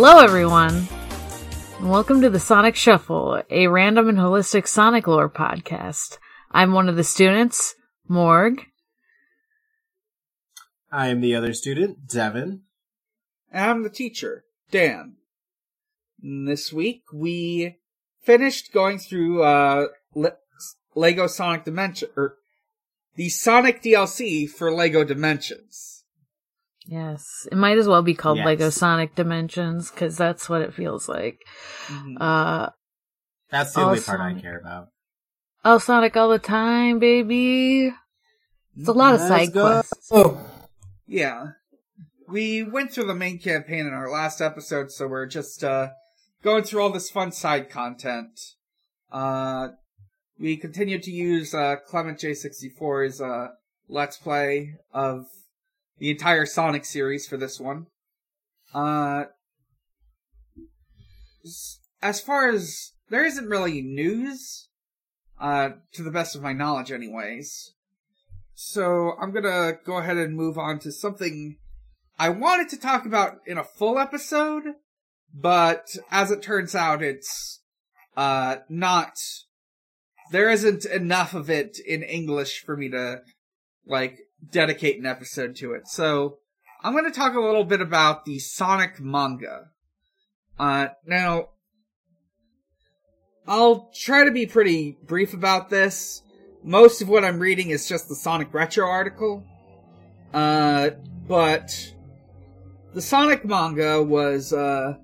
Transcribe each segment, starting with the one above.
Hello, everyone, and welcome to the Sonic Shuffle, a random and holistic Sonic lore podcast. I'm one of the students, Morg. I am the other student, Devon. And I'm the teacher, Dan. And this week we finished going through uh, Le- Lego Sonic Dimension, or the Sonic DLC for Lego Dimensions. Yes, it might as well be called Yes. Lego Sonic Dimensions because that's what it feels like. Mhm. Uh, That's the only part I care about. oh, Sonic all the time, baby. It's a lot of Let's side go. quests. Oh, Yeah. We went through the main campaign in our last episode, so we're just uh, going through all this fun side content. Uh, we continued to use uh, Clement J64's uh, Let's Play of the entire Sonic series for this one. Uh, as far as there isn't really news, uh, to the best of my knowledge, anyways. So I'm gonna go ahead and move on to something I wanted to talk about in a full episode, but as it turns out, it's uh not. There isn't enough of it in English for me to like dedicate an episode to it. So I'm gonna talk a little bit about the Sonic manga. Uh, now I'll try to be pretty brief about this most of what I'm reading is just the Sonic Retro article. Uh, but the Sonic manga was, uh,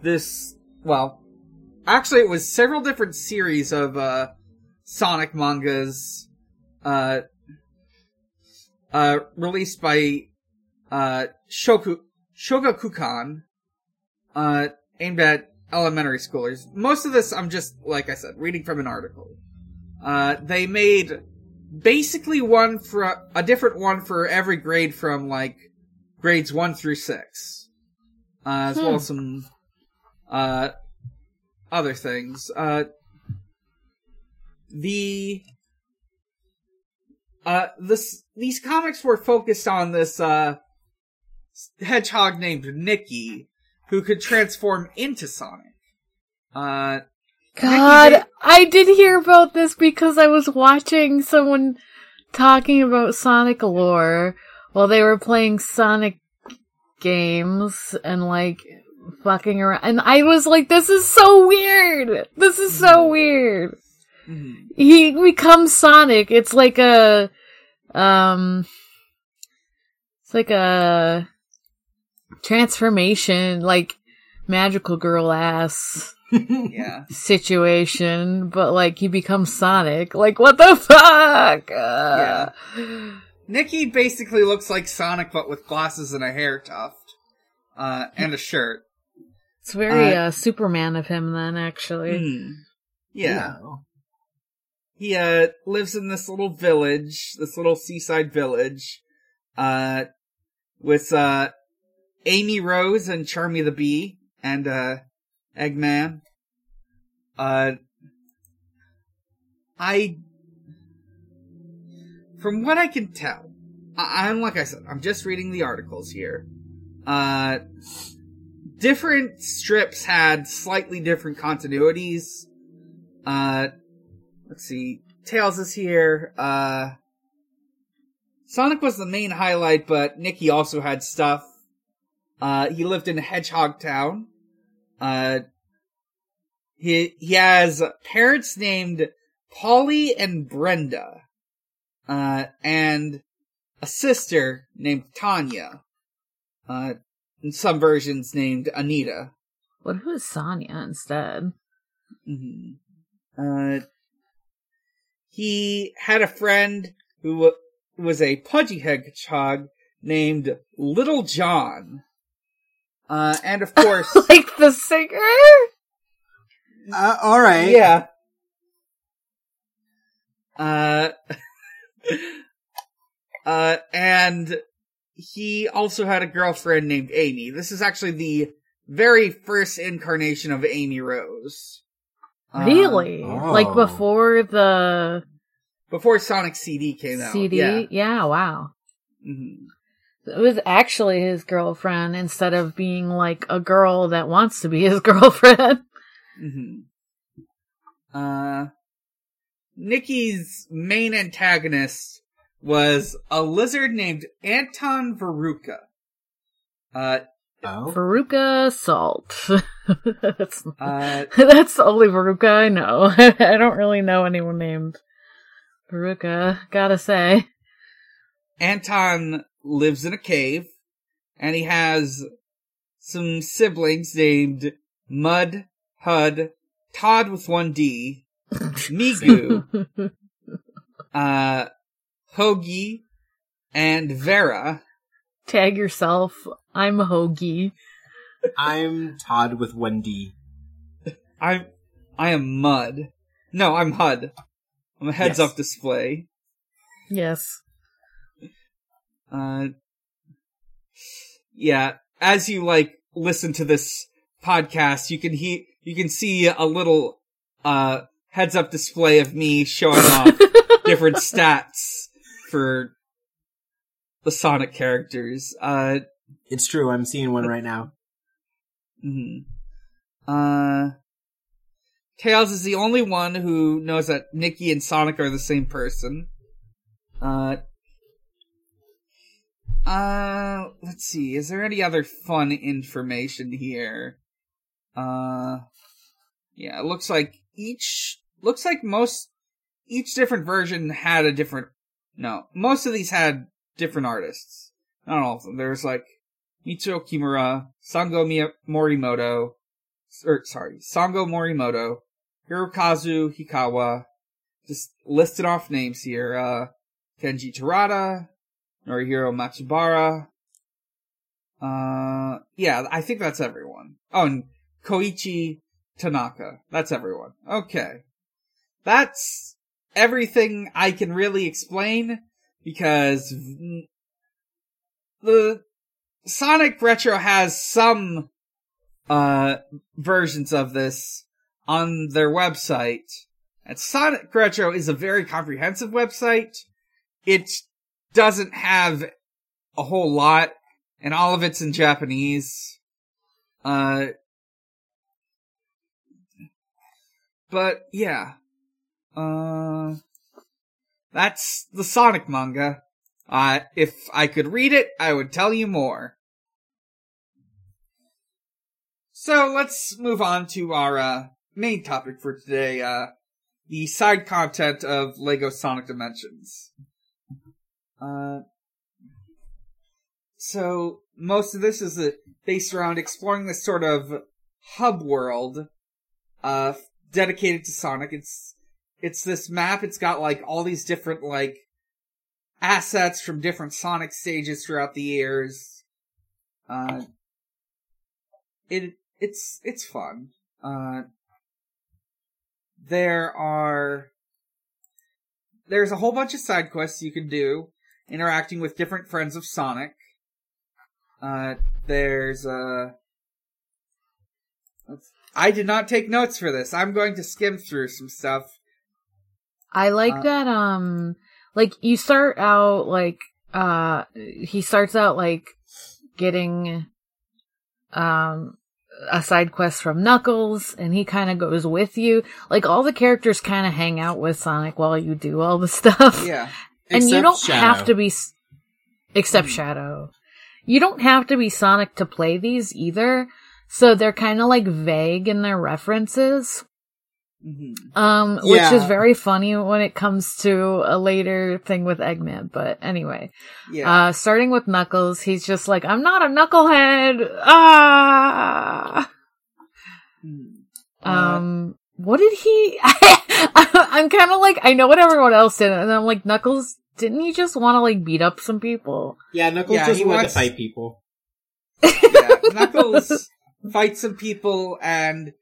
this, well, actually it was several different series of, uh, Sonic mangas, uh, uh, released by, uh, Shoku, Shogakukan, uh, aimed at elementary schoolers. Most of this I'm just, like I said, reading from an article. Uh, they made basically one for a different one for every grade from like grades one through six, uh, as well as some uh, other things. Uh, the uh, this these comics were focused on this uh, hedgehog named Nikki who could transform into Sonic. Uh, God, I did hear about this because I was watching someone talking about Sonic lore while they were playing Sonic games and like fucking around. And I was like, this is so weird. This is so weird. mhm. He becomes Sonic. It's like a, um, it's like a transformation, like magical girl ass yeah. situation, but like he becomes Sonic. Like what the fuck? Uh, Nikki basically looks like Sonic, but with glasses and a hair tuft, uh, and a shirt. It's very Uh, uh, Superman of him then, actually. Hmm. Yeah. no. He, uh, lives in this little village, this little seaside village, uh, with, uh, Amy Rose and Charmy the Bee, and, uh, Eggman. Uh, I, from what I can tell, I, I'm, like I said, I'm just reading the articles here. Uh, different strips had slightly different continuities. Uh, let's see. Tails is here. Uh, Sonic was the main highlight, but Nikki also had stuff. Uh, he lived in Hedgehog Town. Uh, he, he has parents named Polly and Brenda. Uh, and a sister named Tanya. Uh, in some versions named Anita. What it was Sonya instead? hmm Uh, he had a friend who was a pudgy hedgehog named Little John. Uh, and of course, like the singer? Uh, all right. yeah. Uh, uh, and he also had a girlfriend named Amy. This is actually the very first incarnation of Amy Rose. Uh, Really? oh. Like before the before Sonic CD came out. CD? Yeah. Yeah, wow. Mhm. It was actually his girlfriend instead of being like a girl that wants to be his girlfriend. hmm Uh, Nikki's main antagonist was a lizard named Anton Veruca. Uh, Oh. Veruca Salt. that's, uh, that's the only Veruca I know. I don't really know anyone named Veruca, gotta say. Anton lives in a cave, and he has some siblings named Mud, Hud, Todd with one D, Migu, uh, Hoagie, and Vera. Tag yourself. I'm Hoagie. I'm Todd with Wendy. I'm I am Mud. No, I'm Hud. I'm a heads Yes. up display. Yes. Uh, yeah, as you like listen to this podcast, you can he you can see a little uh heads up display of me showing off different stats for the Sonic characters. Uh, It's true. I'm seeing one right now. mhm. uh, Tails is the only one who knows that Nikki and Sonic are the same person. Uh, uh, let's see. Is there any other fun information here? Uh, yeah, it looks like each, looks like most, each different version had a different, no, most of these had different artists. Not all of them. There's like Michio Kimura, Sango Morimoto, or sorry, Sango Morimoto, Hirokazu Hikawa, just listed off names here, uh, Kenji Terada, Norihiro Matsubara. Uh, yeah, I think that's everyone. Oh, and Koichi Tanaka. That's everyone. Okay. That's everything I can really explain because the Sonic Retro has some, uh, versions of this on their website. And Sonic Retro is a very comprehensive website. It doesn't have a whole lot, and all of it's in Japanese. Uh, but yeah, uh, that's the Sonic manga. Uh, if I could read it, I would tell you more. So let's move on to our uh, main topic for today, uh, the side content of Lego Sonic Dimensions. Uh, so most of this is uh, based around exploring this sort of hub world, uh, dedicated to Sonic. It's, it's this map. It's got like all these different like assets from different Sonic stages throughout the years. Uh, it, it's, it's fun. Uh, there are, there's a whole bunch of side quests you can do, interacting with different friends of Sonic. Uh, there's, uh, let's- I did not take notes for this. I'm going to skim through some stuff. I like Uh, that, um, like, you start out, like, uh, he starts out, like, getting, um, a side quest from Knuckles, and he kind of goes with you. Like, all the characters kind of hang out with Sonic while you do all the stuff. Yeah. and you don't Shadow. have to be, s- except Hmm. Shadow. You don't have to be Sonic to play these either. So they're kind of like vague in their references. Hmm Um, which is very funny when it comes to a later thing with Eggman. But anyway, Yeah. uh, starting with Knuckles, he's just like, I'm not a knucklehead. Ah. Hmm. Uh, Um, what did he? I'm kind of like, I know what everyone else did, and I'm like, Knuckles, didn't he just want to like beat up some people? Yeah, Knuckles Yeah, just wanted wants- to fight people. yeah, Knuckles fights some people and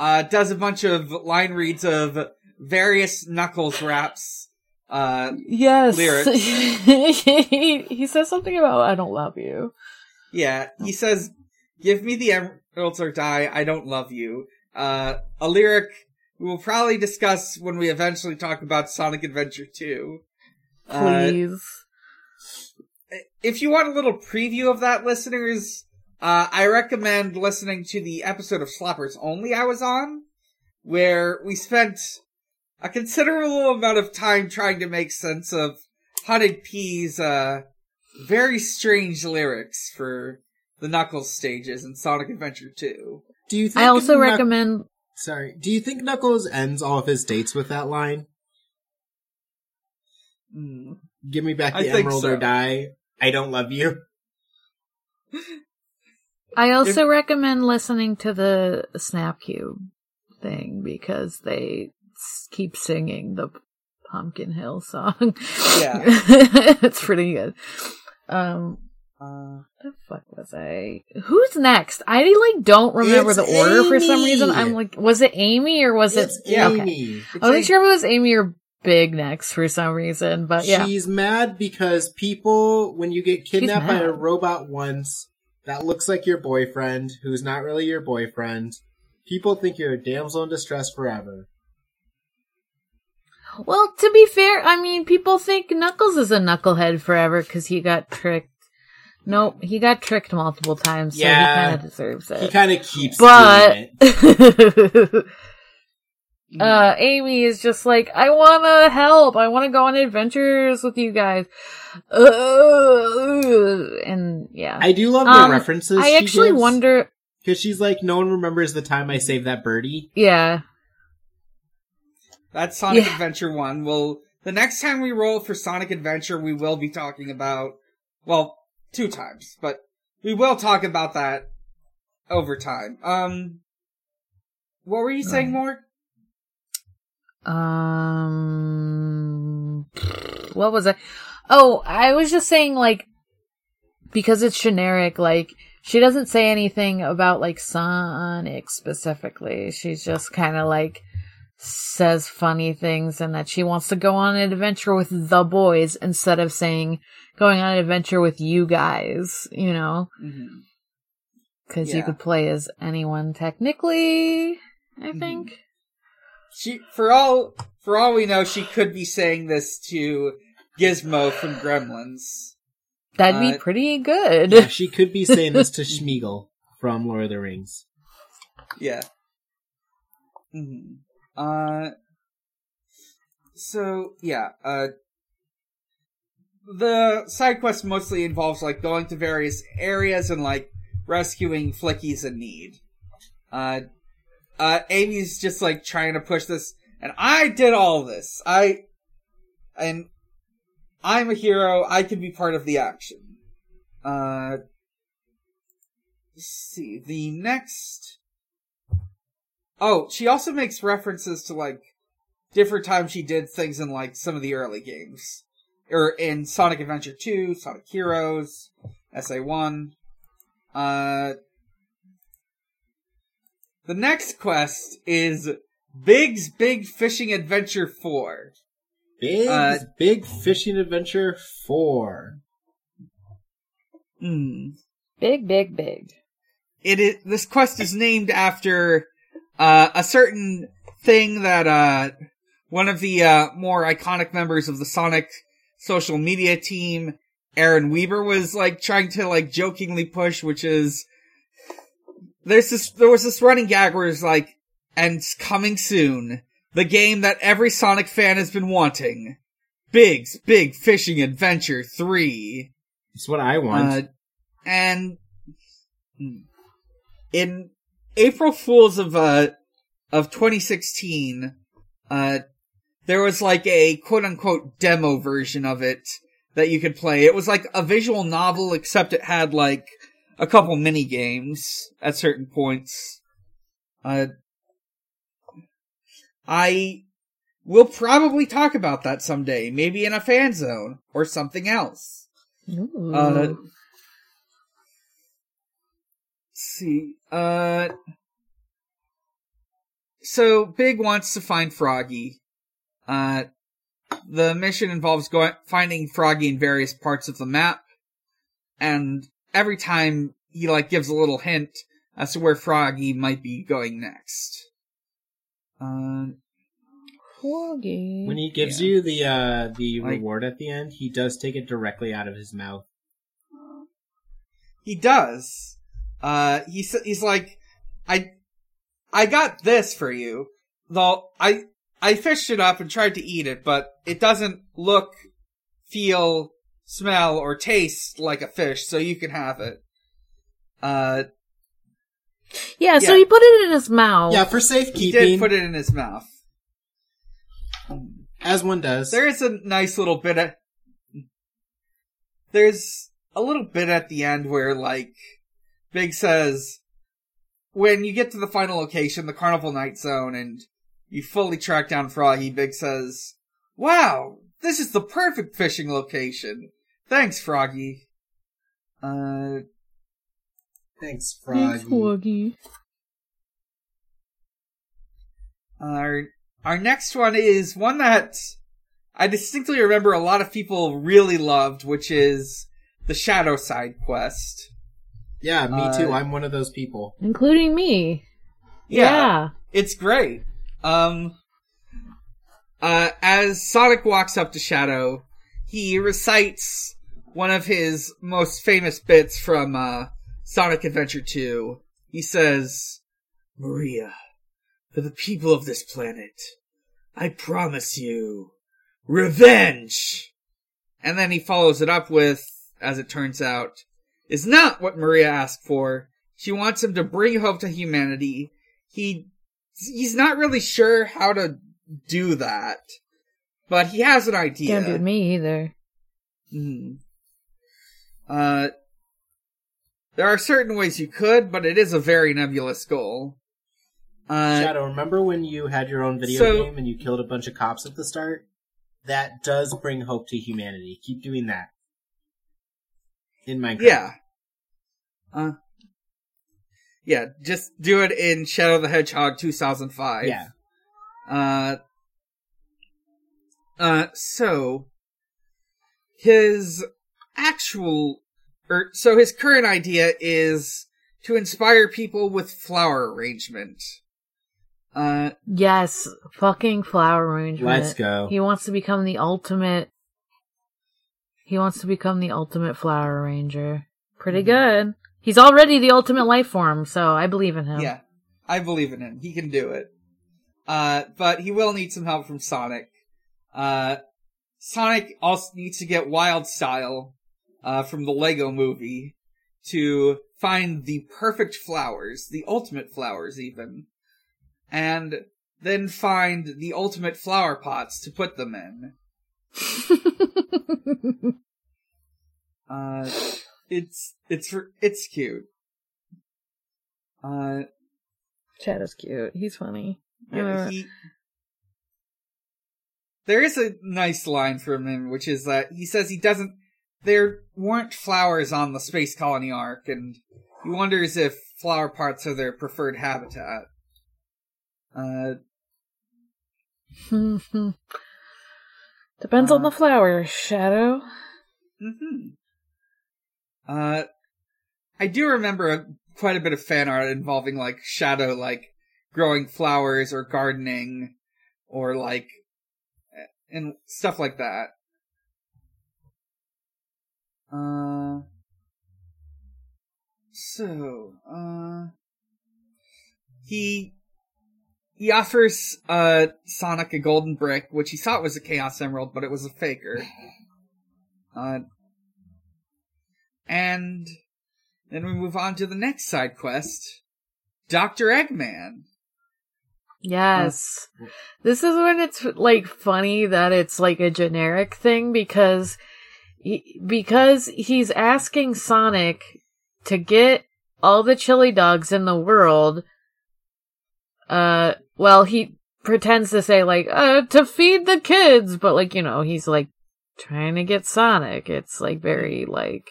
uh, does a bunch of line reads of various Knuckles raps. Uh, Yes. Lyrics. he, he says something about, I don't love you. yeah, he says, "Give me the emeralds or die. I don't love you." Uh, a lyric we will probably discuss when we eventually talk about Sonic Adventure 2. Uh, Please. if you want a little preview of that, listeners, uh, I recommend listening to the episode of Slappers Only I was on, where we spent a considerable amount of time trying to make sense of Hunnid-P's, uh, very strange lyrics for the Knuckles stages in Sonic Adventure 2. Do you think I also Knuck- recommend. Sorry. Do you think Knuckles ends all of his dates with that line? Hmm. Give me back the think emerald so. or die. I don't love you. I also recommend listening to the Snap Cube thing because they keep singing the Pumpkin Hill song. Yeah. it's pretty good. Um, Uh, the fuck was I? Who's next? I like don't remember the order for some reason. I'm like, was it Amy or was It's it? Okay. Amy. it's I wasn't sure if it was Amy or Big next for some reason, but yeah. She's mad because people, when you get kidnapped by a robot once that looks like your boyfriend, who's not really your boyfriend, people think you're a damsel in distress forever. Well, to be fair, I mean, people think Knuckles is a knucklehead forever because he got tricked. Nope, he got tricked multiple times, so Yeah. he kind of deserves it. He kind of keeps but doing it. uh, Amy is just like, I want to help. I want to go on adventures with you guys. Uh, and yeah, I do love the Um, references. I actually wonder. because she's like, no one remembers the time I saved that birdie. Yeah, That's Sonic Yeah. Adventure 1. Well, the next time we roll for Sonic Adventure, we will be talking about, well, two times, but we will talk about that over time. Um, what were you saying more? Um, what was it? Oh, I was just saying, like, because it's generic, like, she doesn't say anything about, like, Sonic specifically. She's just kind of, like, says funny things and that she wants to go on an adventure with the boys instead of saying going on an adventure with you guys, you know? Mm-hmm. Because you could play as anyone technically, I Mhm. think. She, for all, for all we know, she could be saying this to Gizmo from Gremlins. That'd be Uh, pretty good. Yeah, she could be saying this to Schmeagol from Lord of the Rings. Yeah. hmm Uh. So yeah. Uh. The side quest mostly involves like going to various areas and like rescuing flickies in need. Uh. Uh. Amy's just like trying to push this, and I did all this. I. And. I'm a hero. I can be part of the action. Uh. Let's see. The next. Oh, she also makes references to like different times she did things in like some of the early games. Or in Sonic Adventure 2, Sonic Heroes, SA1. Uh The next quest is Big's Big Fishing Adventure 4. Big's Uh, big fishing adventure four. Hmm. Big, big, big. it is this quest is named after uh, a certain thing that uh, one of the uh, more iconic members of the Sonic social media team, Aaron Webber, was like trying to like jokingly push, which is there's this there was this running gag where it's like, and it's coming soon, the game that every Sonic fan has been wanting, Big's Big Fishing Adventure Three. It's what I want. Uh, and in April Fools of uh of 2016, uh there was like a quote unquote demo version of it that you could play. It was like a visual novel except it had like a couple mini games at certain points. Uh I will probably talk about that someday, maybe in a fan zone or something else. Uh, let's see. Uh, so Big wants to find Froggy. Uh, the mission involves going finding Froggy in various parts of the map, and every time he like gives a little hint as to where Froggy might be going next. Uh, Froggy. when he gives yeah. you the uh the Like- reward at the end, he does take it directly out of his mouth. he does. Uh, he's he's like, I, I got this for you. Though I I fished it up and tried to eat it, but it doesn't look, feel, smell, or taste like a fish, so you can have it. Uh, Yeah, so he put it in his mouth. Yeah, for safekeeping. he did put it in his mouth. as one does. There is a nice little bit of. There's a little bit at the end where, like, Big says, when you get to the final location, the Carnival Night Zone, and you fully track down Froggy, Big says, Wow, this is the perfect fishing location. Thanks, Froggy. Uh, Thanks, Froggy. Thanks, Froggy. Froggy. Our our next one is one that I distinctly remember a lot of people really loved, which is the Shadow Side quest. Yeah, me Uh, too. I'm one of those people. Including me. Yeah. Yeah. It's great. Um uh as Sonic walks up to Shadow, he recites one of his most famous bits from uh Sonic Adventure 2. He says, Maria, for the people of this planet, I promise you revenge. And then he follows it up with, as it turns out, is not what Maria asked for. She wants him to bring hope to humanity. He he's not really sure how to do that, but he has an idea. Can't do me either. Mhm. Uh, there are certain ways you could, but it is a very nebulous goal. Uh, Shadow, remember when you had your own video so- game and you killed a bunch of cops at the start? That does bring hope to humanity. Keep doing that. In Minecraft. yeah. Uh, yeah, just do it in Shadow the Hedgehog 2005. Yeah. Uh, uh, so, his actual, or, so his current idea is to inspire people with flower arrangement. Uh, Yes, fucking flower arrangement. Let's go. He wants to become the ultimate. He wants to become the ultimate flower arranger. Pretty good. He's already the ultimate life form, so I believe in him. yeah, I believe in him. He can do it. Uh, but he will need some help from Sonic. Uh, Sonic also needs to get Wild Style, uh, from the Lego movie to find the perfect flowers, the ultimate flowers even, and then find the ultimate flower pots to put them in. Uh, it's, it's, it's cute. Uh, is cute. He's funny. Yeah, Uh, he. There is a nice line from him, which is that he says he doesn't. There weren't flowers on the space colony ARK, and he wonders if flower parts are their preferred habitat. Uh, Depends on Uh, the flower, Shadow. hmm Uh, I do remember a, quite a bit of fan art involving like Shadow, like growing flowers or gardening, or like, and stuff like that. Uh, so, uh, he, he offers, uh, Sonic a golden brick, which he thought was a Chaos Emerald, but it was a faker. Uh, and then we move on to the next side quest, Dr. Eggman. Yes. This is when it's like funny that it's like a generic thing because he, because he's asking Sonic to get all the chili dogs in the world. Uh, well, he pretends to say like, uh, to feed the kids, but like, you know, he's like trying to get Sonic. It's like very like,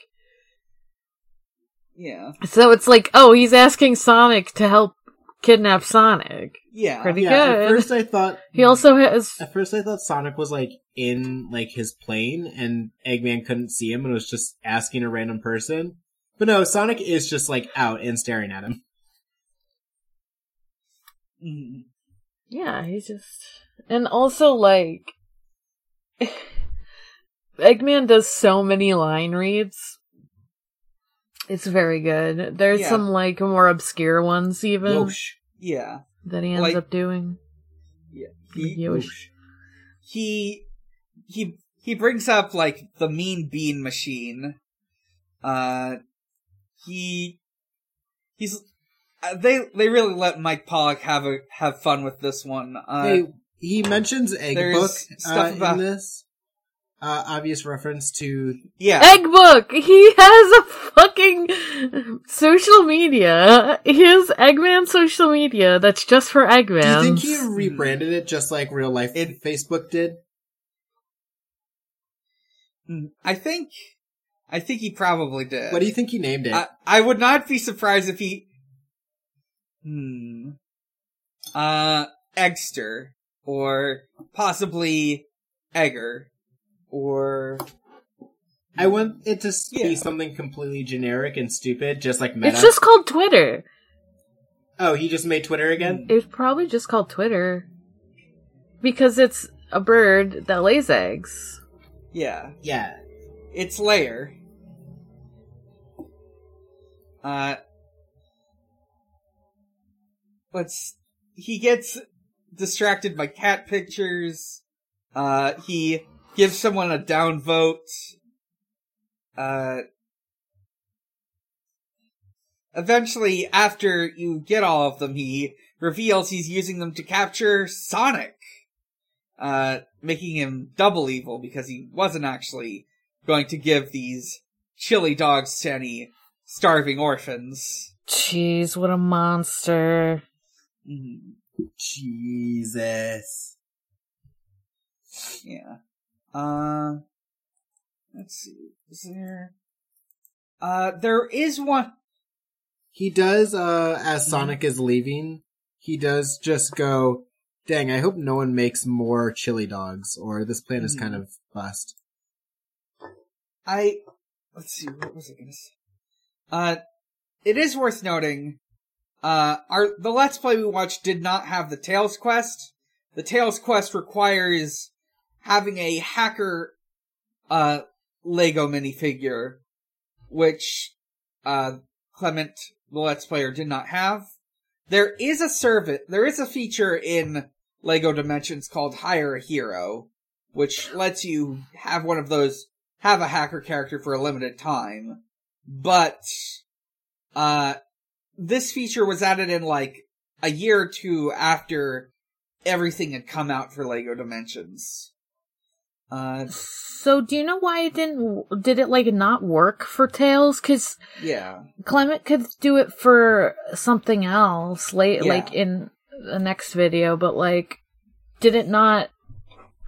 Yeah. so it's like, oh, he's asking Sonic to help kidnap Sonic. Yeah. Pretty yeah, good. at first I thought He also has At first, I thought Sonic was like in like his plane, and Eggman couldn't see him, and was just asking a random person. But no, Sonic is just like out and staring at him. Mhm. Yeah, he's just. And also, like. Eggman does so many line reads. It's very good. There's Yeah. some like more obscure ones even Yosh. Yeah. that he ends Like- up doing. He, Yosh. he he he brings up like the mean bean machine. Uh, he he's uh, they they really let Mike Pollock have a have fun with this one. Uh, Hey, he mentions egg there's book stuff uh, about- in this. Uh, obvious reference to yeah, Egg book. He has a fucking social media. His Eggman social media that's just for Eggman. Do you think he rebranded it just like real life It- Facebook did? Mm, I think I think he probably did. What do you think he named it? I, I would not be surprised if he. Hmm. Uh, Eggster. Or possibly Egger. Or. I want it to Yeah. be something completely generic and stupid, just like Meta. It's just called Twitter. oh, he just made Twitter again. It's probably just called Twitter. Because it's a bird that lays eggs. Yeah. Yeah, It's Layer. Uh. Let's. He gets distracted by cat pictures. Uh, he gives someone a down vote. Uh. Eventually, after you get all of them, he reveals he's using them to capture Sonic. Uh, making him double evil because he wasn't actually going to give these chili dogs to any starving orphans. Jeez, what a monster. Mhm. Jesus. Yeah. Uh, let's see. Is there? Uh, there is one. He does, uh, as Mm-hmm. Sonic is leaving, he does just go, dang, I hope no one makes more chili dogs, or this plan is Mhm. kind of bust. I let's see. What was I gonna say? Uh, it is worth noting. Uh, our the Let's Play we watched did not have the Tails quest. The Tails quest requires having a hacker, uh, Lego minifigure, which, uh, Clement, the Let's Player, did not have. There is a service, there is a feature in Lego Dimensions called Hire a Hero, which lets you have one of those, have a hacker character for a limited time. But, uh, this feature was added in like a year or two after everything had come out for Lego Dimensions. Uh, So do you know why it didn't, did it like not work for Tails? Cause yeah. Clement could do it for something else late, Yeah. like in the next video, but like, did it not,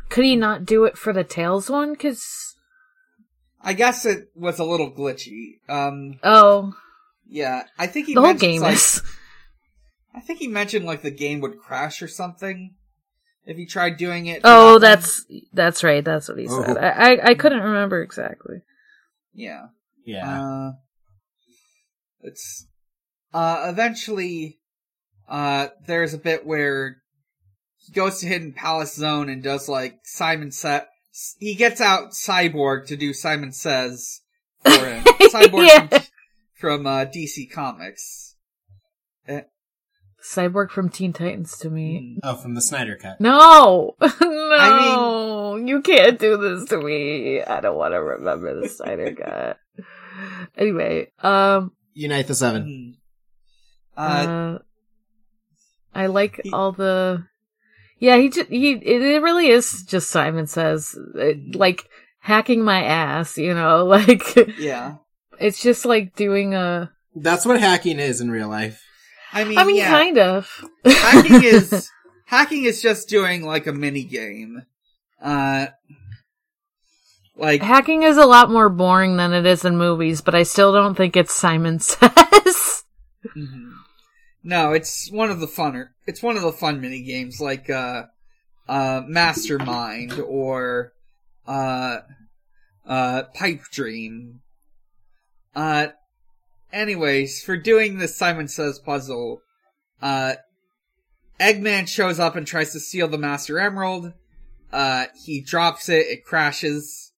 could he not do it for the Tails one? Cause, I guess it was a little glitchy. Um, oh, yeah, I think he the whole game like, is. I think he mentioned like the game would crash or something if he tried doing it. Oh, that one. that's, that's right, that's what he said. Oh. I, I, I couldn't remember exactly. yeah. Yeah. Uh, it's uh eventually uh there's a bit where he goes to Hidden Palace Zone and does like Simon Set. he gets out Cyborg to do Simon Says for him. Cyborg Yeah. from, from uh, DC Comics. Cyborg from Teen Titans to me. oh, from the Snyder Cut. No! no! you can't do this to me. I don't want to remember the Snyder Cut. Anyway, um, Unite the Seven. Uh, uh, I like he- all the, yeah, he just, he, it, it really is just Simon Says, it, like, hacking my ass, you know, like, yeah. it's just like doing a, That's what hacking is in real life. I mean, I mean, yeah. kind of. hacking is hacking is just doing like a mini game. Uh, like Hacking is a lot more boring than it is in movies, but I still don't think it's Simon Says. mhm. no, it's one of the funner. It's one of the fun mini games, like uh, uh, Mastermind or uh, uh, Pipe Dream. Uh, anyways, for doing this Simon Says puzzle, uh, Eggman shows up and tries to steal the Master Emerald. Uh, he drops it, it crashes.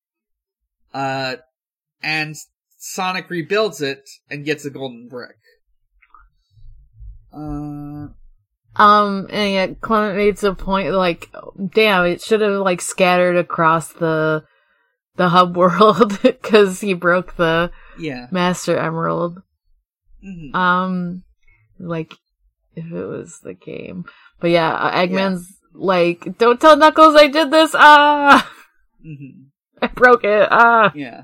Uh, and Sonic rebuilds it and gets a golden brick. Uh, Um, and yeah, Clement makes a point like, damn, it should have like scattered across the the hub world because he broke the yeah. Master Emerald. Mhm. Um, like if it was the game, but yeah, uh, Eggman's like, don't tell Knuckles I did this. Ah, Mhm. I broke it. Ah. Yeah.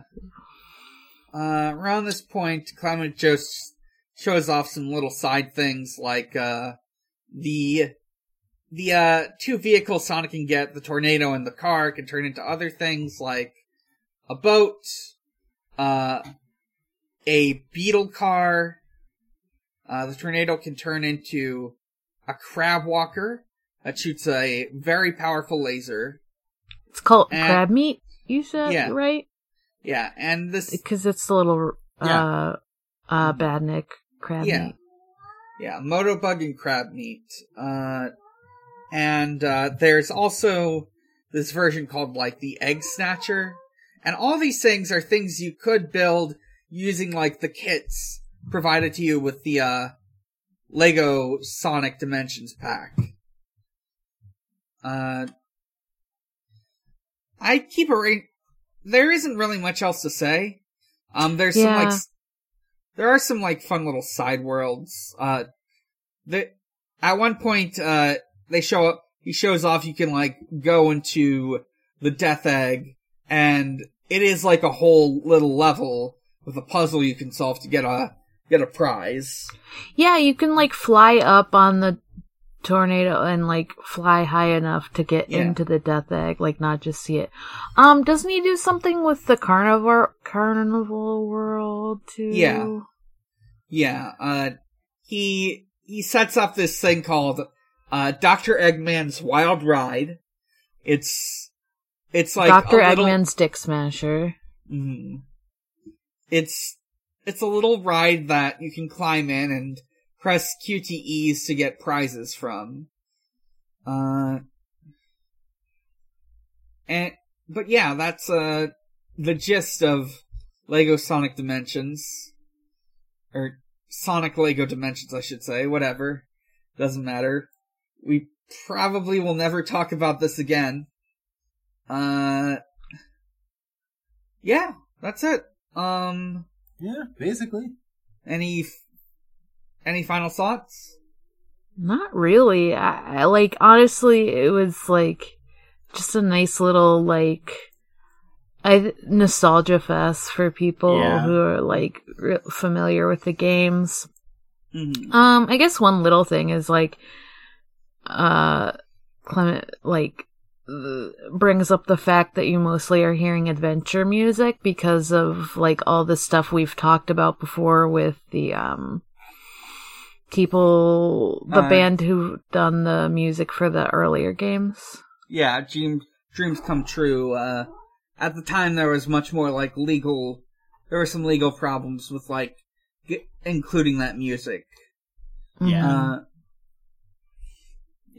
Uh, around this point, Clement just shows off some little side things like, uh, the, the, uh, two vehicles Sonic can get, the tornado and the car, can turn into other things like a boat, uh, a beetle car, uh, the tornado can turn into a crab walker that shoots a very powerful laser. It's called And- crab meat. You said Yeah. right Yeah, and this because it's the little uh uh badnik crab Yeah. meat. Yeah, Motobug and crab meat. Uh, and uh, there's also this version called like the Egg Snatcher. And all these things are things you could build using like the kits provided to you with the uh, Lego Sonic Dimensions pack. Uh, I keep a There isn't really much else to say. Um, there's some like s- there are some like fun little side worlds. Uh, the at one point, uh, they show up. He shows off. You can like go into the Death Egg, and it is like a whole little level with a puzzle you can solve to get a get a prize. Yeah, you can like fly up on the tornado and like fly high enough to get Yeah. into the death egg, like not just see it. Um, doesn't he do something with the carnivore carnival world too? Yeah. Yeah. Uh, he he sets up this thing called uh Doctor Eggman's Wild Ride. It's it's like Doctor a little- Eggman's Dick Smasher. Mhm. It's it's a little ride that you can climb in and press QTEs to get prizes from. Uh, and but yeah, that's uh the gist of Lego Sonic Dimensions, or Sonic Lego Dimensions, I should say. Whatever, doesn't matter. We probably will never talk about this again. Uh, yeah, that's it. Um, Yeah, basically. any any final thoughts? Not really. I, I like honestly, it was like just a nice little like I nostalgia fest for people Yeah. who are like re- familiar with the games. Mhm. Um, I guess one little thing is like, uh, Clement like brings up the fact that you mostly are hearing adventure music because of like all the stuff we've talked about before with the um people, the Uh, band who done the music for the earlier games. Yeah, dream, dreams come true. Uh, at the time, there was much more like legal. There were some legal problems with like get, including that music. Yeah. Uh,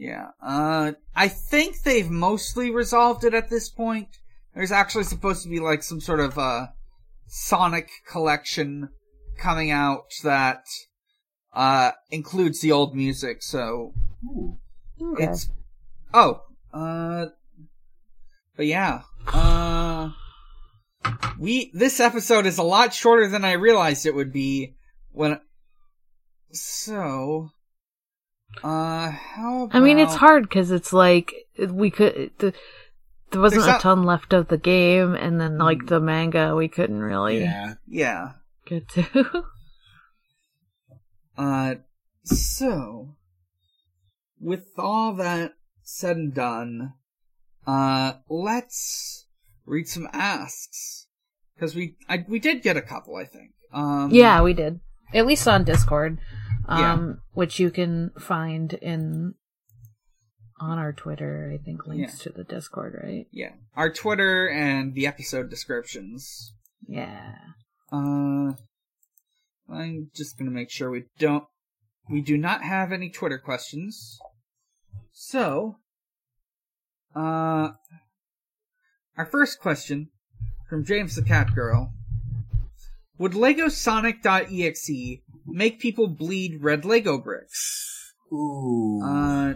yeah. Uh, I think they've mostly resolved it at this point. There's actually supposed to be like some sort of uh Sonic collection coming out that uh includes the old music. So. Okay. it's oh uh but yeah uh we this episode is a lot shorter than I realized it would be when so uh how I mean, it's hard because it's like we could. The, there wasn't There's a ton left of the game, and then like Mm. the manga, we couldn't really Yeah. yeah get to. uh so with all that said and done uh let's read some asks because we I, we did get a couple I think um yeah, we did. At least on Discord, um, Yeah. which you can find in on our Twitter. I think links to the Discord, right? Yeah. Our Twitter and the episode descriptions. Yeah. Uh, I'm just gonna make sure we don't, we do not have any Twitter questions. So, uh, our first question from James the Cat Girl. Would Lego Sonic.exe make people bleed red Lego bricks? Ooh. Uh,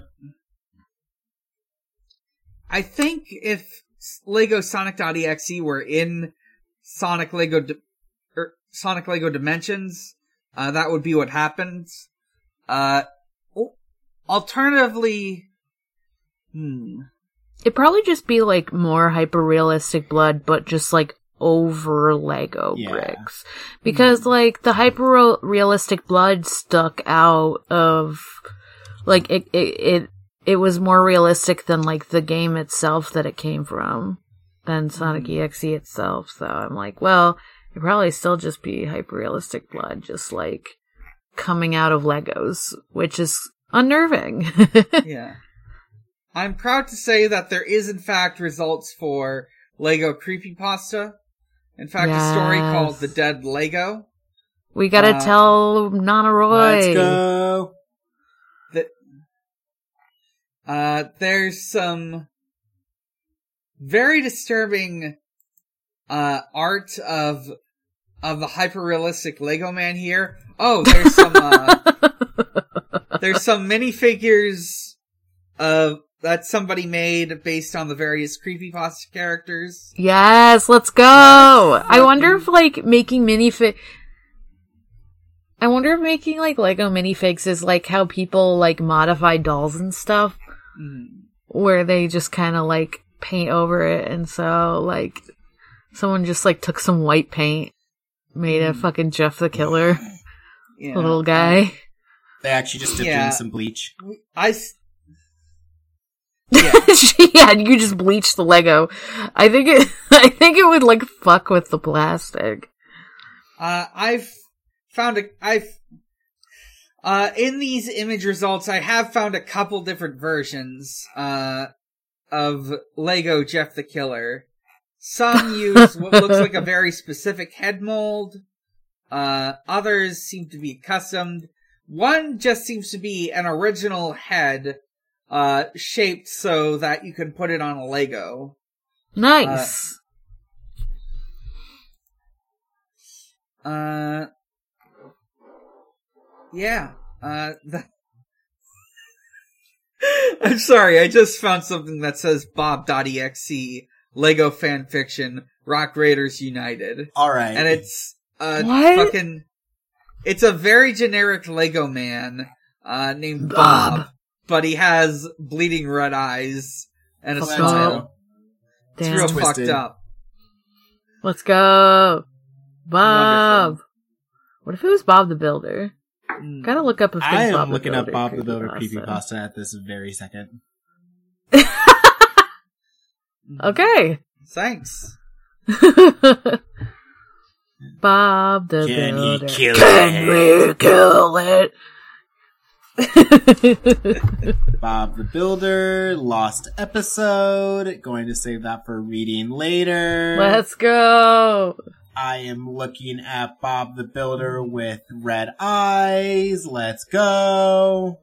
I think if Lego Sonic.exe were in Sonic Lego Di- er, Sonic Lego Dimensions, uh, that would be what happens. Uh, alternatively, hmm, It'd probably just be like more hyper realistic blood, but just like over Lego Yeah. bricks. Because mm-hmm. like the hyper realistic blood stuck out of like it, it, it, it was more realistic than like the game itself that it came from than mm-hmm. Sonic EXE itself. So I'm like, well, it'd probably still just be hyper realistic blood, just like coming out of Legos, which is unnerving. yeah. I'm proud to say that there is in fact results for Lego Creepypasta. In fact, a story called The Dead Lego. we gotta Uh, tell Nana Roy. Let's go. that uh there's some very disturbing uh art of of the hyper realistic Lego man here. Oh, there's some uh there's some minifigures of that somebody made based on the various creepypasta characters. Yes, let's go. I wonder if like making minifig. I wonder if making like Lego minifigs is like how people like modify dolls and stuff, Mm. where they just kind of like paint over it, and so like someone just like took some white paint, made a Mm. fucking Jeff the Killer Yeah. little guy. They actually just dipped Yeah. in some bleach. I yeah, you just bleach the Lego. I think it. I think it would like fuck with the plastic. Uh, I've found a, I've, uh, in these image results, I have found a couple different versions, uh, of Lego Jeff the Killer. Some use what looks like a very specific head mold. Uh, others seem to be accustomed. One just seems to be an original head, uh, shaped so that you can put it on a Lego. Nice. Uh, yeah. Uh, th- I'm sorry, I just found something that says Bob.exe, Lego fan fiction Rock Raiders United. All right. And it's, uh, What? fucking, it's a very generic Lego man, uh, named Bob. Bob, but he has bleeding red eyes and a Oh, that's smile. it. It's real Twisted. fucked up. Let's go. Bob. Wonderful. What if it was Bob the Builder? Mm. Gotta look up if I am Bob looking the up Bob the Builder creepypasta. creepypasta at this very second. okay. Thanks. Bob the Can he Builder. kill Can it? we kill it? Bob the Builder, lost episode. Going to save that for reading later. Let's go. I am looking at Bob the Builder with red eyes. Let's go.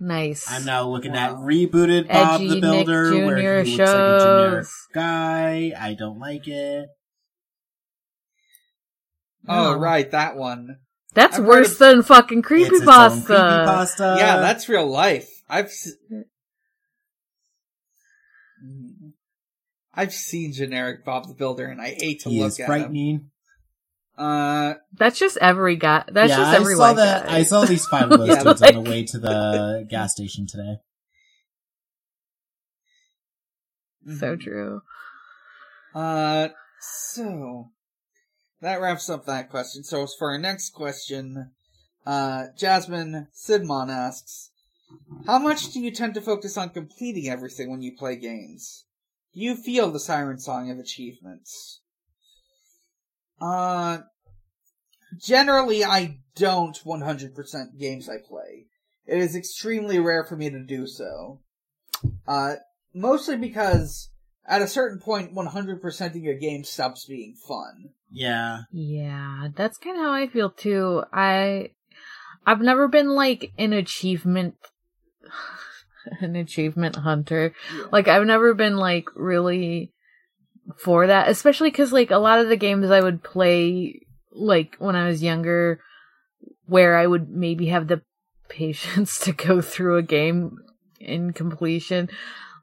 Nice. I'm now looking Wow. at rebooted Bob Edgy the Nick Builder, where he Jr. looks like a generic guy. I don't like it. Oh, No. right, that one. That's I've worse of- than fucking It's its own creepypasta. creepypasta. yeah, that's real life. I've s- I've seen generic Bob the Builder, and I hate to he look is at him. frightening. Uh, That's just every guy. That's yeah, just I saw white that. guy. I saw these five of those Yeah, dudes like- on the way to the gas station today. So true. uh, so that wraps up that question. So as for our next question, uh, Jasmine Sidmon asks, "How much do you tend to focus on completing everything when you play games? Do you feel the siren song of achievements?" Uh, generally, I don't 100% games I play. It is extremely rare for me to do so. Uh, mostly because at a certain point, 100%ing a game stops being fun. Yeah. Yeah, that's kind of how I feel too. I, I've never been like an achievement, an achievement hunter. Yeah. Like I've never been like really for that, especially because like a lot of the games I would play like when I was younger, where I would maybe have the patience to go through a game in completion,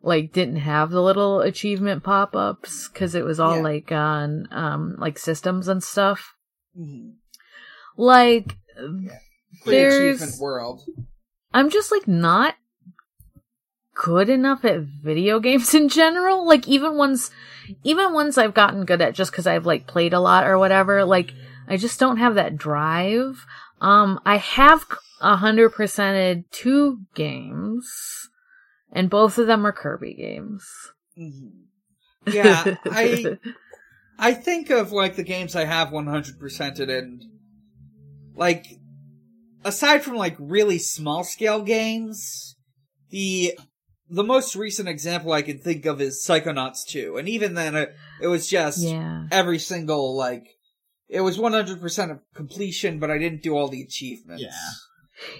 like didn't have the little achievement pop ups because it was all Yeah. like on um like systems and stuff. Mhm. Like Free There's- achievement world. I'm just like not good enough at video games in general. Like even ones, even ones I've gotten good at just because I've like played a lot or whatever. Like I just don't have that drive. Um, I have a hundred percented two games, and both of them are Kirby games. Mhm. Yeah, I I think of like the games I have 100%ed and like aside from like really small scale games, the the most recent example I can think of is Psychonauts 2 and even then it, it was just yeah. every single like it was 100% of completion but I didn't do all the achievements. Yeah.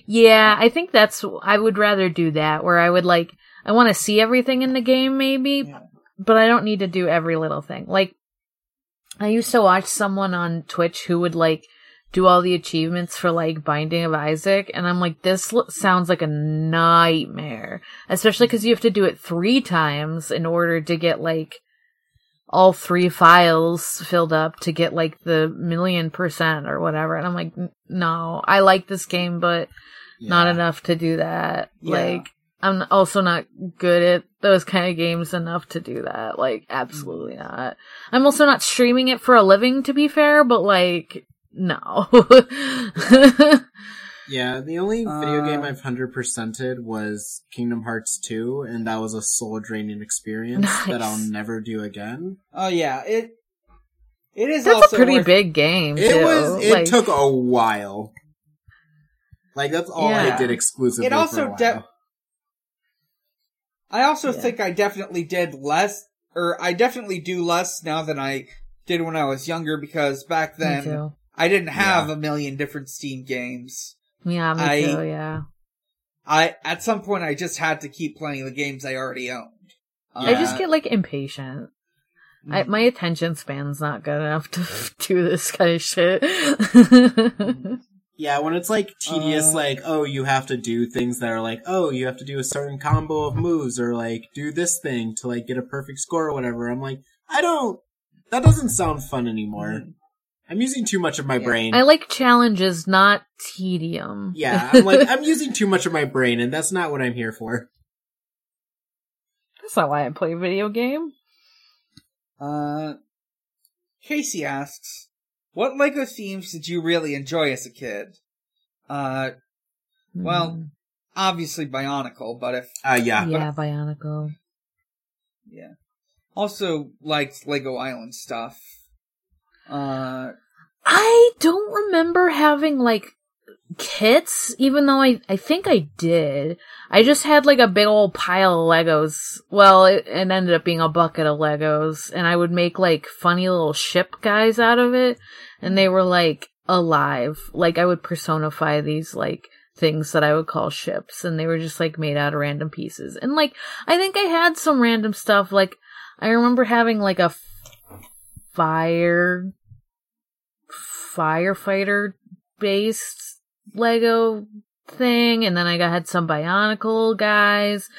Yeah, I think that's, I would rather do that where I would like, I want to see everything in the game maybe, Yeah. but I don't need to do every little thing. Like, I used to watch someone on Twitch who would like do all the achievements for like Binding of Isaac, and I'm like, this l- sounds like a nightmare. Especially because you have to do it three times in order to get like all three files filled up to get like the million percent or whatever. And I'm like, no, I like this game, but not enough to do that. Yeah. Like, I'm also not good at those kind of games enough to do that. Like, absolutely not. I'm also not streaming it for a living, to be fair, but like, no. Yeah, the only video game Uh, I've hundred percented was Kingdom Hearts two, and that was a soul draining experience that I'll never do again. Oh yeah, it it is That's also a pretty worth- big game, It too. was. It Like, took a while. Like that's all I did exclusively. It also for a while. de- I also Yeah. think I definitely did less, or I definitely do less now than I did when I was younger because back then. I didn't have Yeah. a million different Steam games. Yeah, me I- too, yeah. I at some point I just had to keep playing the games I already owned. I just get like impatient. I, mm. my attention span's not good enough to do this kind of shit. Yeah, when it's like tedious, Uh, like oh, you have to do things that are like oh, you have to do a certain combo of moves, or like do this thing to like get a perfect score or whatever. I'm like, I don't. That doesn't sound fun anymore. Mhm. I'm using too much of my Yeah. brain. I like challenges, not tedium. yeah, I'm like I'm using too much of my brain, and that's not what I'm here for. That's not why I play video game. Uh, Casey asks, "What Lego themes did you really enjoy as a kid?" Uh, Well, Mm. obviously Bionicle, but if Uh, yeah, yeah, Bionicle. yeah, also liked Lego Island stuff. Uh, I don't remember having like kits, even though I, I think I did. I just had like a big old pile of Legos. Well, it, it ended up being a bucket of Legos, and I would make like funny little ship guys out of it, and they were like alive. Like I would personify these like things that I would call ships, and they were just like made out of random pieces. And like I think I had some random stuff. Like I remember having like a f- fire firefighter based Lego thing, and then I got had some Bionicle guys.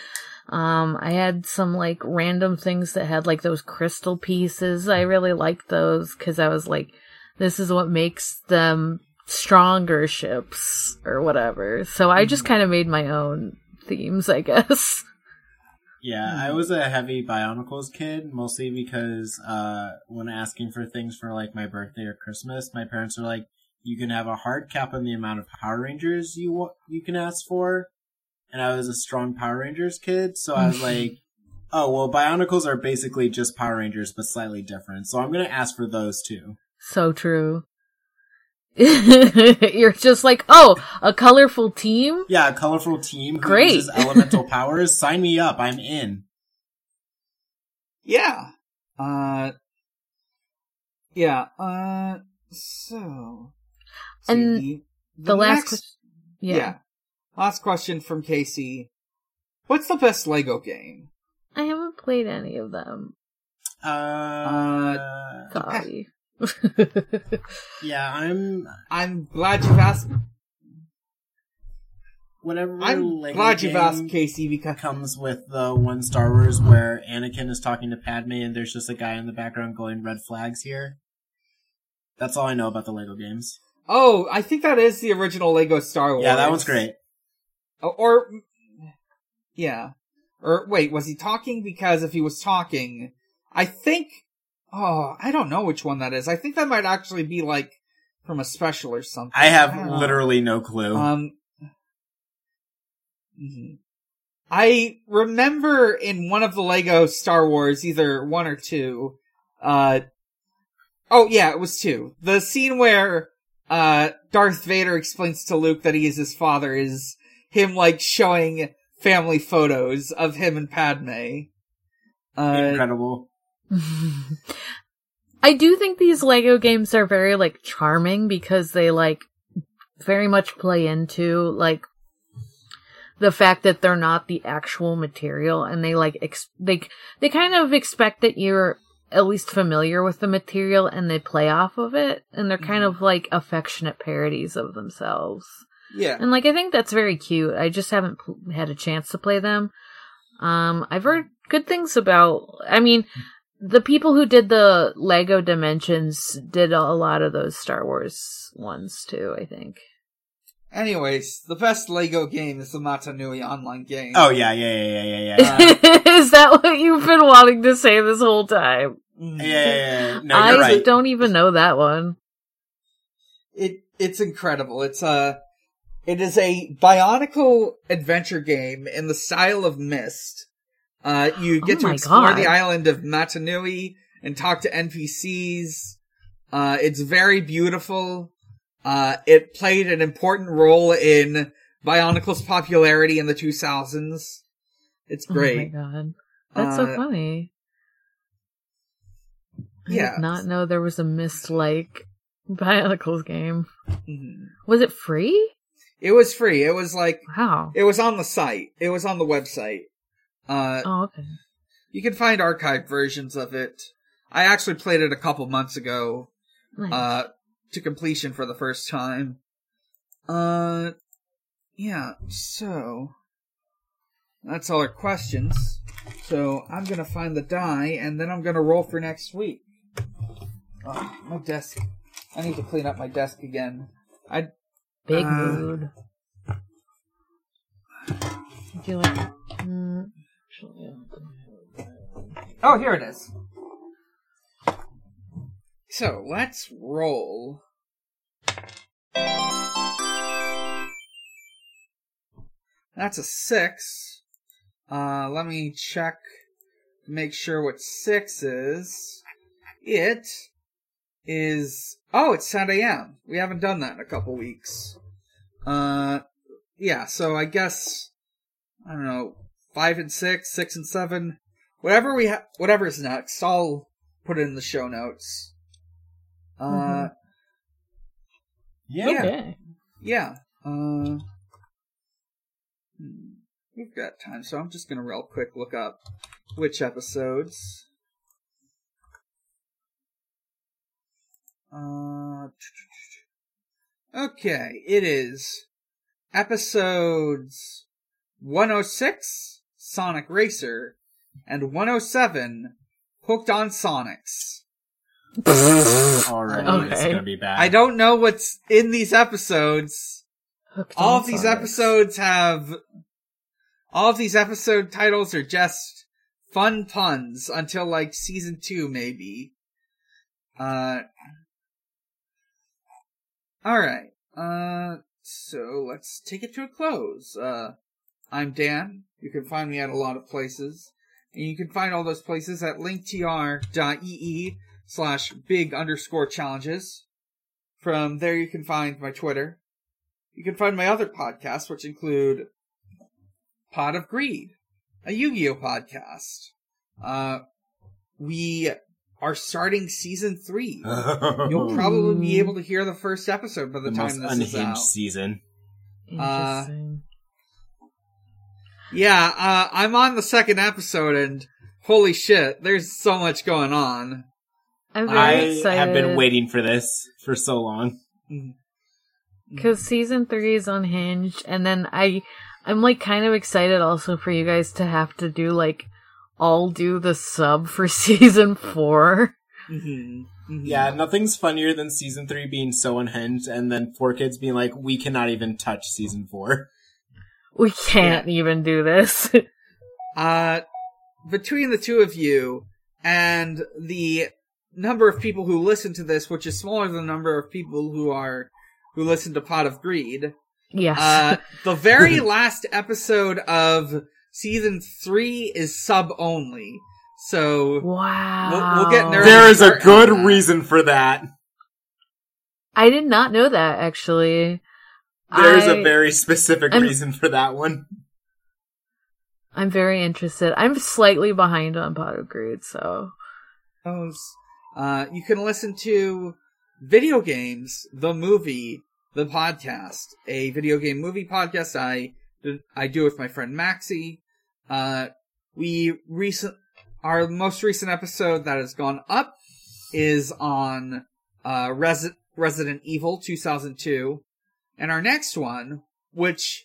Um, I had some like random things that had like those crystal pieces. I really liked those because I was like, this is what makes them stronger ships or whatever. So I just kind of made my own themes, I guess. Yeah, I was a heavy Bionicles kid, mostly because uh, when asking for things for like my birthday or Christmas, my parents were like, "You can have a hard cap on the amount of Power Rangers you wa- you can ask for," and I was a strong Power Rangers kid, so I was like, "Oh well, Bionicles are basically just Power Rangers but slightly different, so I'm gonna ask for those too." So true. You're just like, oh, a colorful team? Yeah, a colorful team who Great. uses elemental powers. Sign me up, I'm in. yeah. Uh, yeah. Uh, so. Let's see, And the, The, last next- question. yeah. Yeah. Last question from Casey. What's the best Lego game? I haven't played any of them. Uh, uh Sorry. yeah, I'm I'm glad you've asked. whatever. I'm Lego glad you've asked, Casey, because Comes with the one Star Wars where Anakin is talking to Padme and there's just a guy in the background going red flags here. That's all I know about the Lego games. Oh, I think that is the original Lego Star Wars. Yeah, that one's great. Oh, Or, yeah. Or wait, was he talking? Because if he was talking, I think. Oh, I don't know which one that is. I think that might actually be like from a special or something. I have know. literally no clue. Um, mhm. I remember in one of the Lego Star Wars, either one or two, uh, oh yeah, it was two. The scene where, uh, Darth Vader explains to Luke that he is his father is him like showing family photos of him and Padme. Uh, Incredible. I do think these Lego games are very like charming because they like very much play into like the fact that they're not the actual material and they like ex- they they kind of expect that you're at least familiar with the material and they play off of it and they're kind of like affectionate parodies of themselves. yeah. And like I think that's very cute. I just haven't pl- had a chance to play them. Um I've heard good things about I mean the people who did the Lego Dimensions did a lot of those Star Wars ones too, I think. Anyways, the best Lego game is the Mata Nui online game. Oh yeah, yeah, yeah, yeah, yeah, yeah. Uh, Is that what you've been wanting to say this whole time? Mm. yeah, yeah, yeah. No, I right. don't even know that one. it it's incredible. It's a it is a bionicle adventure game in the style of Myst. Uh, you get Oh to explore God. the island of Mata Nui and talk to NPCs. Uh, it's very beautiful. Uh, it played an important role in Bionicle's popularity in the 2000s. It's great. Oh my god. That's so Uh, funny. I yeah. did not know there was a Myst like Bionicles game. Mhm. Was it free? It was free. It was like Wow. it was on the site. It was on the website. Uh, Oh, okay. You can find archived versions of it. I actually played it a couple months ago, Nice. uh, to completion for the first time. Uh, yeah, so, that's all our questions. So, I'm gonna find the die, and then I'm gonna roll for next week. Oh, my desk. I need to clean up my desk again. I, Big uh, mood. You like? Mm, actually, oh, here it is. So, let's roll. That's a six. Uh, let me check, make sure what six is. It is, oh, it's 10 a.m. We haven't done that in a couple weeks. Uh, yeah, so I guess, I don't know, five and six, six and seven, whatever we have, whatever's next, I'll put it in the show notes. Uh, Mhm. Yeah. Yeah. Okay. yeah. Uh, hmm, we've got time, so I'm just gonna real quick look up which episodes. Uh, okay, it is episodes 106, Sonic Racer, and 107, Hooked on Sonics. Already, it's Okay. gonna be bad. I don't know what's in these episodes. Hooked all on of these Sonic. episodes have all of these episode titles are just fun puns until like season two maybe uh all right uh so let's take it to a close. Uh i'm dan. You can find me at a lot of places. And you can find all those places at linktr.ee slash big underscore challenges. From there you can find my twitter. You can find my other podcasts, which include Pot of Greed, a Yu-Gi-Oh! podcast. Uh, we are starting season three. You'll probably be able to hear the first episode by the, the time this unhinged is out. season. Uh, Yeah, uh, I'm on the second episode, and holy shit, there's so much going on. I'm very I excited. have been waiting for this for so long. because season three is unhinged, and then I, I'm like kind of excited also for you guys to have to do like, all do the sub for season four. Mhm. Mhm. Yeah, nothing's funnier than season three being so unhinged and then four kids being like, we cannot even touch season four. We can't even do this. Uh, between the two of you and the number of people who listen to this, which is smaller than the number of people who are who listen to Pot of Greed, yes. uh, the very last episode of season three is sub only. So wow. we'll- we'll get nervous. There is a good reason for that. I did not know that actually. There is a very specific I'm- reason for that one. I'm very interested. I'm slightly behind on Pot of Greed, so those. Uh, you can listen to Video Games, the movie, the podcast, a video game movie podcast I, I do with my friend Maxie. Uh, we recent, our most recent episode that has gone up is on, uh, Resi- Resident Evil 2002. And our next one, which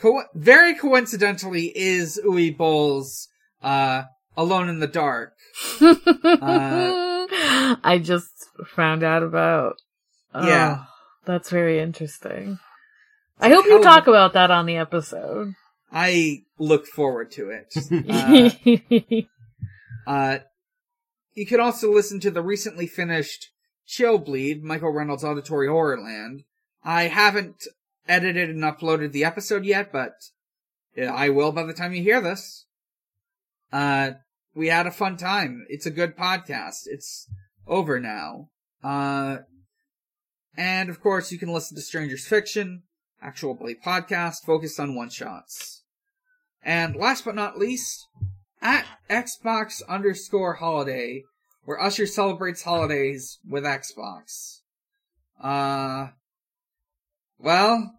co- very coincidentally is Uwe Boll's, uh, Alone in the Dark. I just found out about. Oh, Yeah. that's very interesting. I hope you talk about that on the episode. I look forward to it. Uh, uh, you can also listen to the recently finished Chill Bleed, Michael Reynolds' Auditory Horrorland. I haven't edited and uploaded the episode yet, but I will by the time you hear this. Uh, we had a fun time. It's a good podcast. It's over now. Uh, and of course you can listen to Strangers Fiction, actual play podcast focused on one shots. And last but not least, at Xbox underscore holiday, where Usher celebrates holidays with Xbox. Uh, well,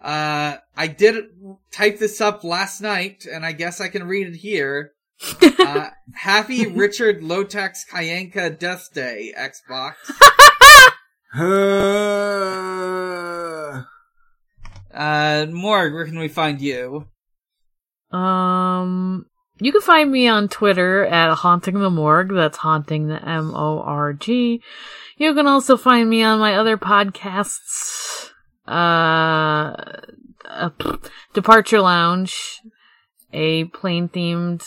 uh, I did type this up last night, and I guess I can read it here. Uh, happy Richard Lotex Kayenka Death Day, Xbox. Uh, Morg, where can we find you? Um, you can find me on Twitter at haunting the morgue. That's haunting the M O R G. You can also find me on my other podcasts. Uh, uh Departure Lounge, a plane themed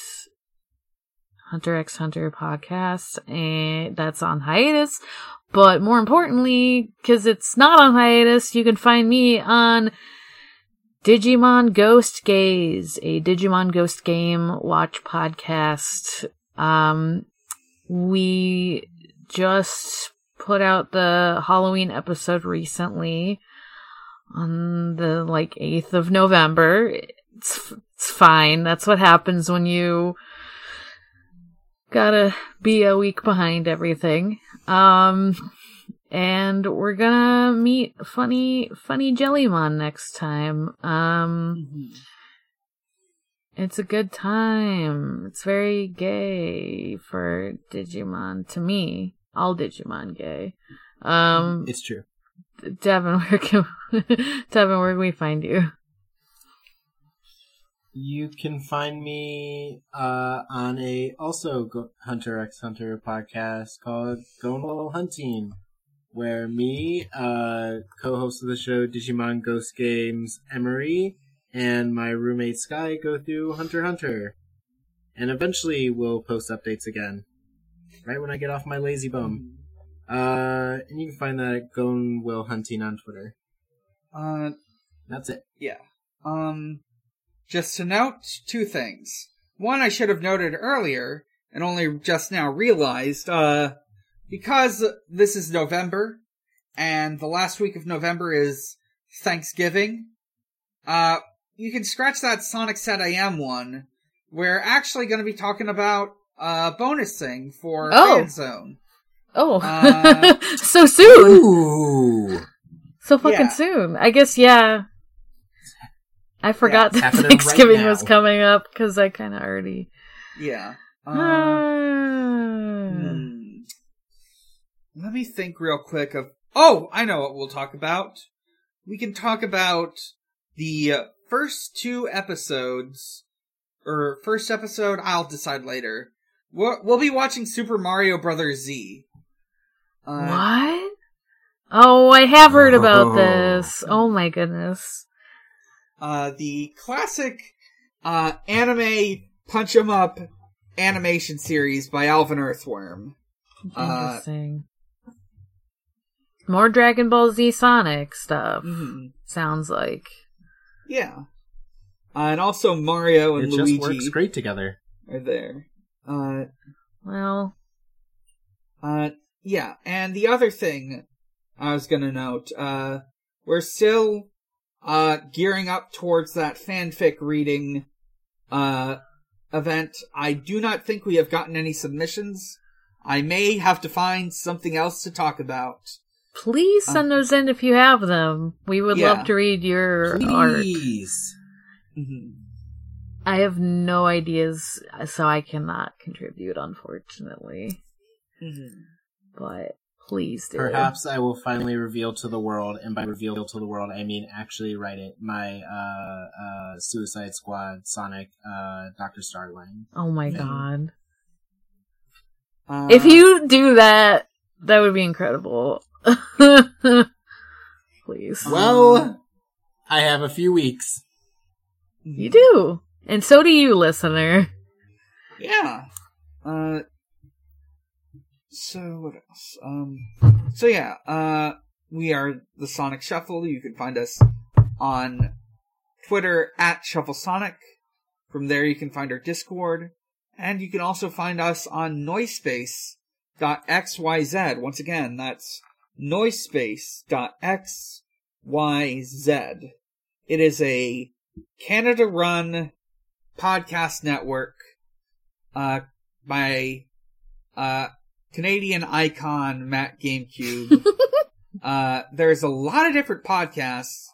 Hunter x Hunter podcast, and that's on hiatus. But more importantly, because it's not on hiatus, you can find me on Digimon Ghost Gaze, a Digimon Ghost Game watch podcast. Um, we just put out the Halloween episode recently on the like 8th of November. It's, it's fine. That's what happens when you gotta be a week behind everything. Um, and we're gonna meet funny, funny Jellymon next time. Um, it's a good time. It's very gay for Digimon to me. All Digimon gay. Um, It's true. Devon, where can Devon, where can we find you? You can find me uh, on a also Go- Hunter x Hunter podcast called Going Little Hunting, where me, uh, co-host of the show Digimon Ghost Games, Emery, and my roommate Sky go through Hunter Hunter, and eventually we'll post updates again, right when I get off my lazy bum. Uh, and you can find that at Going Will Hunting on Twitter. Uh, That's it. Yeah. Um, just to note two things. One I should have noted earlier and only just now realized, uh, because this is November and the last week of November is Thanksgiving, uh, you can scratch that Sonic Set I Am one. We're actually going to be talking about a bonus thing for Oh. Fan Zone. Oh, Uh, so soon, Ooh. so fucking yeah. soon. I guess yeah. I forgot it's that happening right Thanksgiving was coming up because I kind of already Yeah. Uh, hmm. Let me think real quick of. Oh, I know what we'll talk about. We can talk about the uh, first two episodes, or first episode. I'll decide later. We'll, we'll be watching Super Mario Brothers Z. Uh, what? Oh, I have heard about Oh. this. Oh my goodness. uh, the classic uh, anime punch 'em up animation series by Alvin Earthworm. Uh, Interesting. More Dragon Ball Z Sonic stuff. Mhm. Sounds like. Yeah. Uh, and also Mario and It just Luigi works great together. are there. Uh, Well, uh, yeah. And the other thing I was gonna note, uh, we're still, uh, gearing up towards that fanfic reading, uh, event. I do not think we have gotten any submissions. I may have to find something else to talk about. Please send those in if you have them. We would Yeah. love to read your art. Please. Mhm. I have no ideas, so I cannot contribute, unfortunately. Mhm. But please do. Perhaps I will finally reveal to the world, and by reveal to the world, I mean actually write it. My uh, uh, Suicide Squad, Sonic, uh, Doctor Starling. Oh my Mhm. god. Uh, If you do that, that would be incredible. Please. Well, I have a few weeks. You do. And so do you, listener. Yeah. Uh. So what else? Um. So yeah. Uh. We are the Sonic Shuffle. You can find us on Twitter at Shuffle Sonic. From there, you can find our Discord, and you can also find us on Noisepace.xyz. Once again, that's Noisepace.xyz. It is a Canada-run podcast network uh, by uh, Canadian icon Matt GameCube. uh, there's a lot of different podcasts,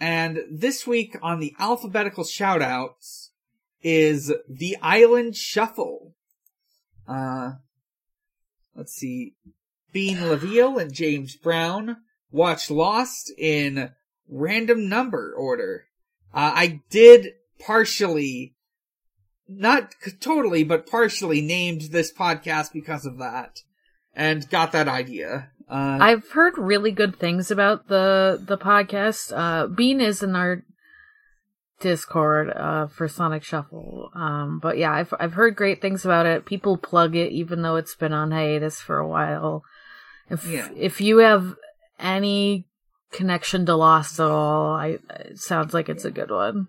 and this week on the alphabetical shoutouts is the Island Shuffle. Uh, let's see, Bean Laville and James Brown watch Lost in random number order. Uh, I did partially not totally, but partially named this podcast because of that, and got that idea. Uh, I've heard really good things about the the podcast. Uh, Bean is in our Discord uh, for Sonic Shuffle. Um, but yeah, I've I've heard great things about it. People plug it, even though it's been on hiatus for a while. If Yeah. if you have any connection to Lost at all, I it sounds like it's a good one.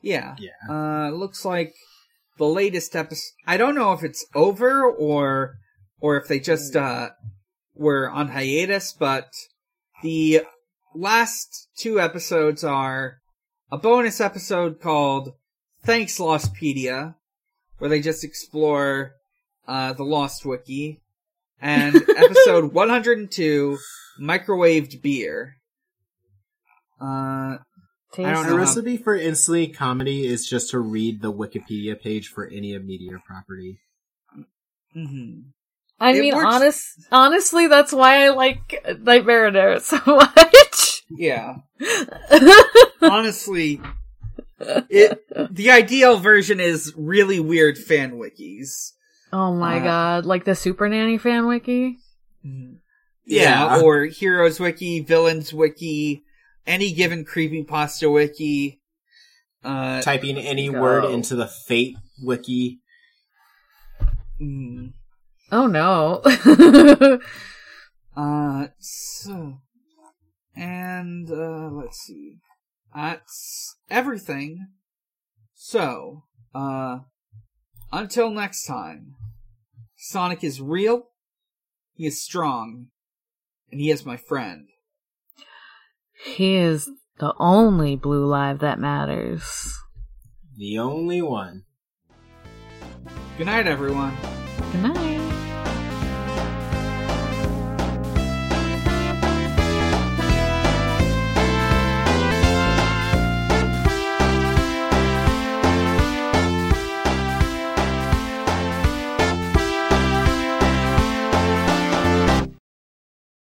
yeah, Yeah. uh, looks like the latest episode. I don't know if it's over or or if they just uh were on hiatus, but the last two episodes are a bonus episode called Thanks Lostpedia, where they just explore uh, the Lost Wiki, and episode 102, Microwaved Beer. Uh, Tasty. I don't A know how- recipe for instantly comedy is just to read the Wikipedia page for any of Meteor property. mhm. I It mean, works- honest, honestly, that's why I like Nightmare on Air so much. Yeah. Honestly, it the ideal version is really weird fan wikis. Oh my Uh, god, like the Super Nanny fan wiki? Yeah, Yeah. or Heroes Wiki, Villains Wiki, any given creepypasta wiki. Uh, Typing any go. word into the Fate wiki. mm, Oh no. uh, so, and, uh, let's see. That's everything. So, uh, until next time, Sonic is real, he is strong, and he is my friend. he is the only blue live that matters. The only one. Good night, everyone. Good night.